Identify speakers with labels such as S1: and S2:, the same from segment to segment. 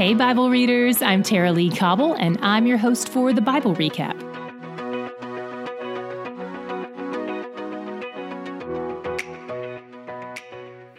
S1: Hey, Bible readers, I'm Tara-Leigh Cobble, and I'm your host for the Bible Recap.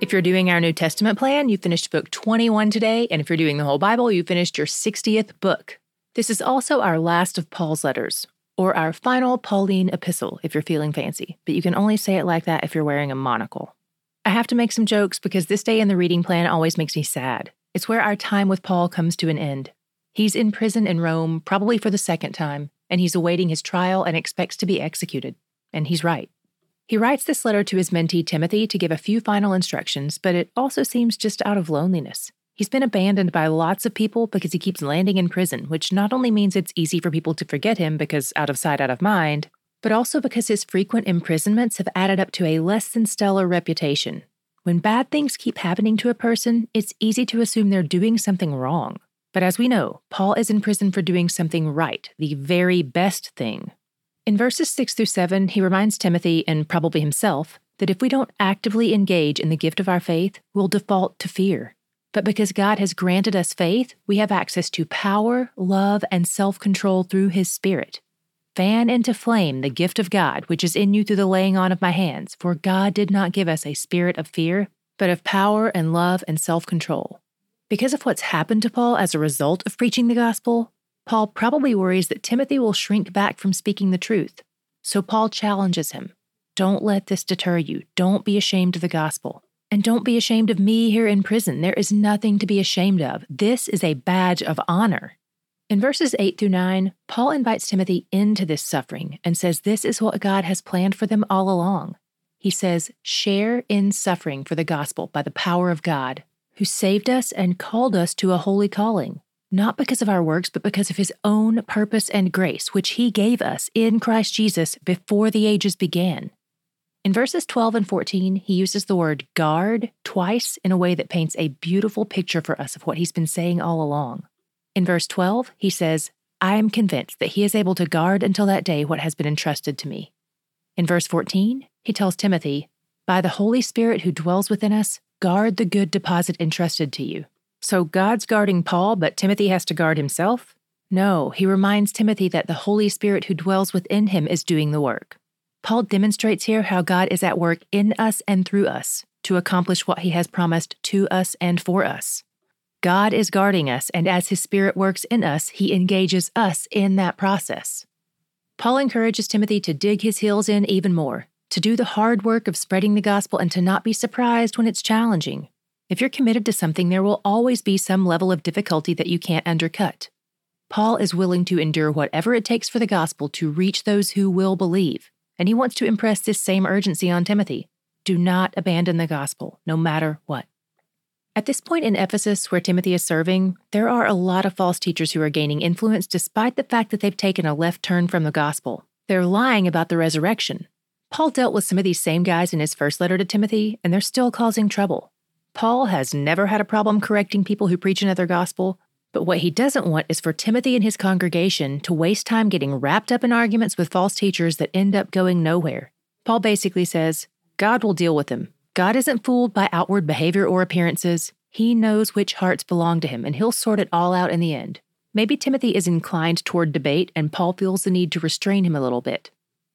S1: If you're doing our New Testament plan, you finished book 21 today, and if you're doing the whole Bible, you finished your 60th book. This is also our last of Paul's letters, or our final Pauline epistle if you're feeling fancy, but you can only say it like that if you're wearing a monocle. I have to make some jokes because this day in the reading plan always makes me sad. It's where our time with Paul comes to an end. He's in prison in Rome, probably for the second time, and he's awaiting his trial and expects to be executed. And he's right. He writes this letter to his mentee Timothy to give a few final instructions, but it also seems just out of loneliness. He's been abandoned by lots of people because he keeps landing in prison, which not only means it's easy for people to forget him because out of sight, out of mind, but also because his frequent imprisonments have added up to a less than stellar reputation, when bad things keep happening to a person, it's easy to assume they're doing something wrong. But as we know, Paul is in prison for doing something right, the very best thing. In verses 6 through 7, he reminds Timothy, and probably himself, that if we don't actively engage in the gift of our faith, we'll default to fear. But because God has granted us faith, we have access to power, love, and self control through His Spirit. Fan into flame the gift of God which is in you through the laying on of my hands, for God did not give us a spirit of fear, but of power and love and self control. Because of what's happened to Paul as a result of preaching the gospel, Paul probably worries that Timothy will shrink back from speaking the truth. So Paul challenges him Don't let this deter you. Don't be ashamed of the gospel. And don't be ashamed of me here in prison. There is nothing to be ashamed of. This is a badge of honor. In verses 8 through 9, Paul invites Timothy into this suffering and says this is what God has planned for them all along. He says, Share in suffering for the gospel by the power of God, who saved us and called us to a holy calling, not because of our works, but because of his own purpose and grace, which he gave us in Christ Jesus before the ages began. In verses 12 and 14, he uses the word guard twice in a way that paints a beautiful picture for us of what he's been saying all along. In verse 12, he says, I am convinced that he is able to guard until that day what has been entrusted to me. In verse 14, he tells Timothy, By the Holy Spirit who dwells within us, guard the good deposit entrusted to you. So God's guarding Paul, but Timothy has to guard himself? No, he reminds Timothy that the Holy Spirit who dwells within him is doing the work. Paul demonstrates here how God is at work in us and through us to accomplish what he has promised to us and for us. God is guarding us, and as His Spirit works in us, He engages us in that process. Paul encourages Timothy to dig his heels in even more, to do the hard work of spreading the gospel, and to not be surprised when it's challenging. If you're committed to something, there will always be some level of difficulty that you can't undercut. Paul is willing to endure whatever it takes for the gospel to reach those who will believe, and he wants to impress this same urgency on Timothy. Do not abandon the gospel, no matter what. At this point in Ephesus, where Timothy is serving, there are a lot of false teachers who are gaining influence despite the fact that they've taken a left turn from the gospel. They're lying about the resurrection. Paul dealt with some of these same guys in his first letter to Timothy, and they're still causing trouble. Paul has never had a problem correcting people who preach another gospel, but what he doesn't want is for Timothy and his congregation to waste time getting wrapped up in arguments with false teachers that end up going nowhere. Paul basically says, God will deal with them. God isn't fooled by outward behavior or appearances. He knows which hearts belong to him, and he'll sort it all out in the end. Maybe Timothy is inclined toward debate, and Paul feels the need to restrain him a little bit.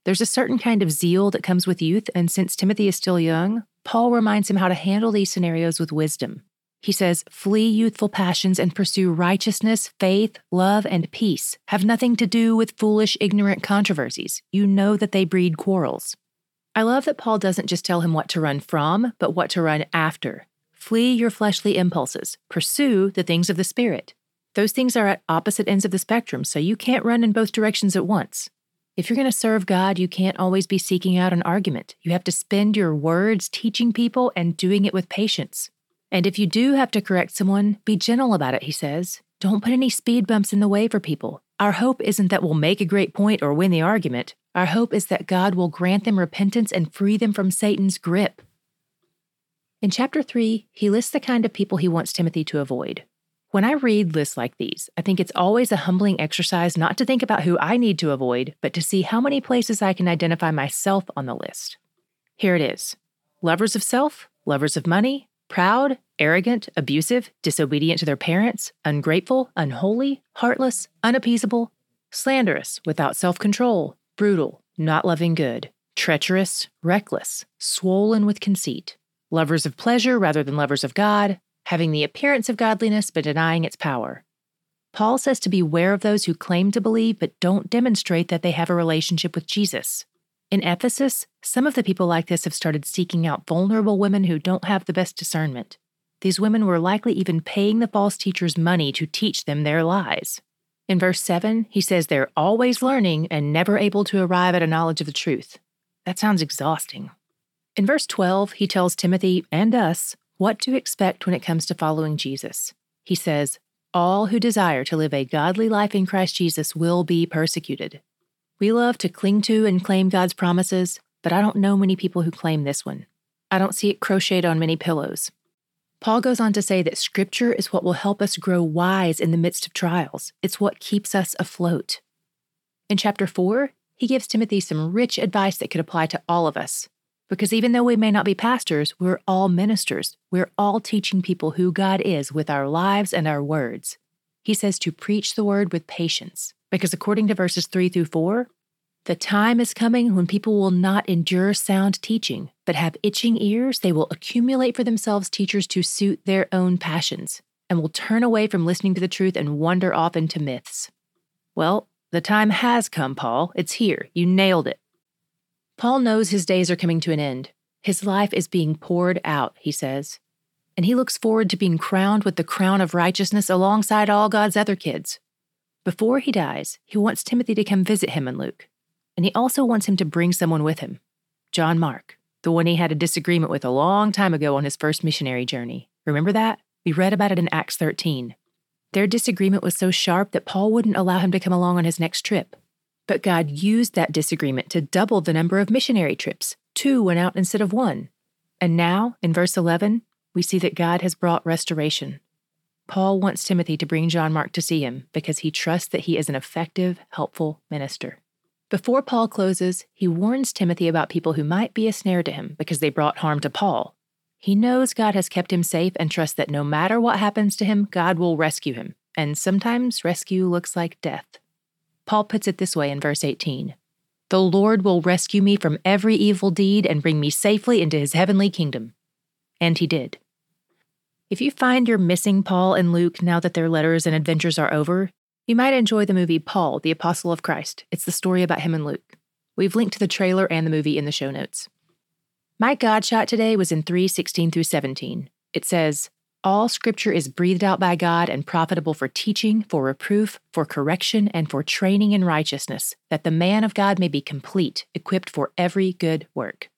S1: There's a certain kind of zeal that comes with youth, and since Timothy is still young, Paul reminds him how to handle these scenarios with wisdom. He says, Flee youthful passions and pursue righteousness, faith, love, and peace. Have nothing to do with foolish, ignorant controversies. You know that they breed quarrels. I love that Paul doesn't just tell him what to run from, but what to run after. Flee your fleshly impulses, pursue the things of the Spirit. Those things are at opposite ends of the spectrum, so you can't run in both directions at once. If you're going to serve God, you can't always be seeking out an argument. You have to spend your words teaching people and doing it with patience. And if you do have to correct someone, be gentle about it, he says. Don't put any speed bumps in the way for people. Our hope isn't that we'll make a great point or win the argument. Our hope is that God will grant them repentance and free them from Satan's grip. In chapter 3, he lists the kind of people he wants Timothy to avoid. When I read lists like these, I think it's always a humbling exercise not to think about who I need to avoid, but to see how many places I can identify myself on the list. Here it is lovers of self, lovers of money, proud, arrogant, abusive, disobedient to their parents, ungrateful, unholy, heartless, unappeasable, slanderous, without self control, brutal, not loving good, treacherous, reckless, swollen with conceit, lovers of pleasure rather than lovers of God, having the appearance of godliness but denying its power. Paul says to beware of those who claim to believe but don't demonstrate that they have a relationship with Jesus. In Ephesus, some of the people like this have started seeking out vulnerable women who don't have the best discernment. These women were likely even paying the false teachers money to teach them their lies. In verse 7, he says they're always learning and never able to arrive at a knowledge of the truth. That sounds exhausting. In verse 12, he tells Timothy and us what to expect when it comes to following Jesus. He says, All who desire to live a godly life in Christ Jesus will be persecuted. We love to cling to and claim God's promises, but I don't know many people who claim this one. I don't see it crocheted on many pillows. Paul goes on to say that Scripture is what will help us grow wise in the midst of trials. It's what keeps us afloat. In chapter 4, he gives Timothy some rich advice that could apply to all of us. Because even though we may not be pastors, we're all ministers. We're all teaching people who God is with our lives and our words. He says to preach the word with patience, because according to verses 3 through 4, the time is coming when people will not endure sound teaching, but have itching ears. They will accumulate for themselves teachers to suit their own passions, and will turn away from listening to the truth and wander off into myths. Well, the time has come, Paul. It's here. You nailed it. Paul knows his days are coming to an end. His life is being poured out, he says. And he looks forward to being crowned with the crown of righteousness alongside all God's other kids. Before he dies, he wants Timothy to come visit him and Luke. And he also wants him to bring someone with him John Mark, the one he had a disagreement with a long time ago on his first missionary journey. Remember that? We read about it in Acts 13. Their disagreement was so sharp that Paul wouldn't allow him to come along on his next trip. But God used that disagreement to double the number of missionary trips. Two went out instead of one. And now, in verse 11, we see that God has brought restoration. Paul wants Timothy to bring John Mark to see him because he trusts that he is an effective, helpful minister. Before Paul closes, he warns Timothy about people who might be a snare to him because they brought harm to Paul. He knows God has kept him safe and trusts that no matter what happens to him, God will rescue him. And sometimes rescue looks like death. Paul puts it this way in verse 18 The Lord will rescue me from every evil deed and bring me safely into his heavenly kingdom. And he did. If you find you're missing Paul and Luke now that their letters and adventures are over, you might enjoy the movie Paul, the Apostle of Christ. It's the story about him and Luke. We've linked to the trailer and the movie in the show notes. My God shot today was in 3:16 through 17. It says, all scripture is breathed out by God and profitable for teaching, for reproof, for correction, and for training in righteousness, that the man of God may be complete, equipped for every good work.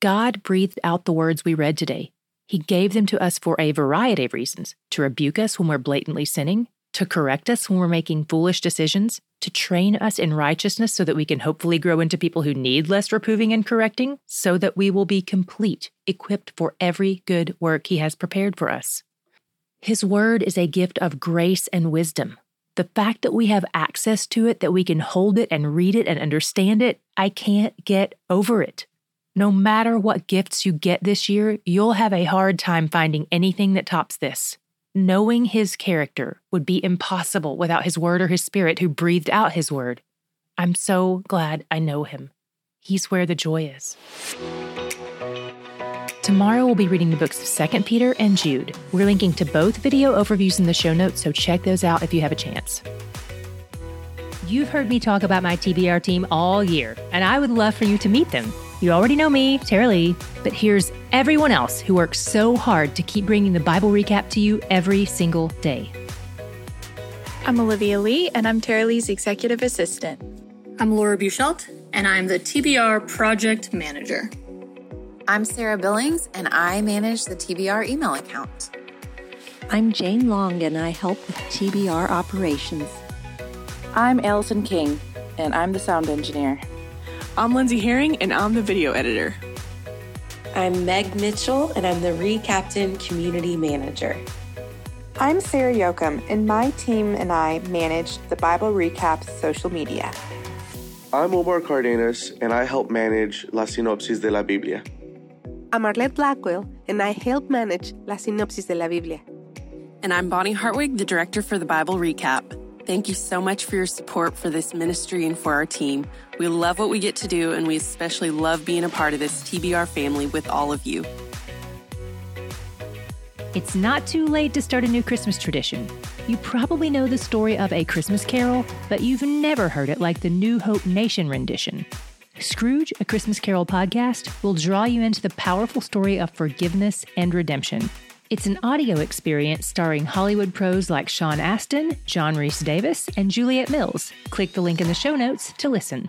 S1: God breathed out the words we read today he gave them to us for a variety of reasons to rebuke us when we're blatantly sinning, to correct us when we're making foolish decisions, to train us in righteousness so that we can hopefully grow into people who need less reproving and correcting, so that we will be complete, equipped for every good work He has prepared for us. His word is a gift of grace and wisdom. The fact that we have access to it, that we can hold it and read it and understand it, I can't get over it. No matter what gifts you get this year, you'll have a hard time finding anything that tops this. Knowing his character would be impossible without his word or his spirit who breathed out his word. I'm so glad I know him. He's where the joy is. Tomorrow we'll be reading the books of 2 Peter and Jude. We're linking to both video overviews in the show notes, so check those out if you have a chance. You've heard me talk about my TBR team all year, and I would love for you to meet them. You already know me, Tara-Leigh, but here's everyone else who works so hard to keep bringing the Bible recap to you every single day.
S2: I'm Olivia Lee, and I'm Tara-Leigh's executive assistant.
S3: I'm Laura Buchelt, and I'm the TBR project manager.
S4: I'm Sarah Billings, and I manage the TBR email account.
S5: I'm Jane Long, and I help with TBR operations.
S6: I'm Allison King, and I'm the sound engineer.
S7: I'm Lindsay Herring, and I'm the video editor.
S8: I'm Meg Mitchell, and I'm the Recaptain Community Manager.
S9: I'm Sarah Yoakum, and my team and I manage the Bible Recaps social media.
S10: I'm Omar Cardenas, and I help manage La Sinopsis de la Biblia. I'm Arlette Blackwell, and I help manage La Sinopsis de la Biblia.
S7: And I'm Bonnie Hartwig, the director for the Bible Recap. Thank you so much for your support for this ministry and for our team. We love what we get to do, and we especially love being a part of this TBR family with all of you.
S1: It's not too late to start a new Christmas tradition. You probably know the story of A Christmas Carol, but you've never heard it like the New Hope Nation rendition. Scrooge, a Christmas Carol podcast, will draw you into the powerful story of forgiveness and redemption. It's an audio experience starring Hollywood pros like Sean Astin, John Rhys-Davies, and Juliet Mills. Click the link in the show notes to listen.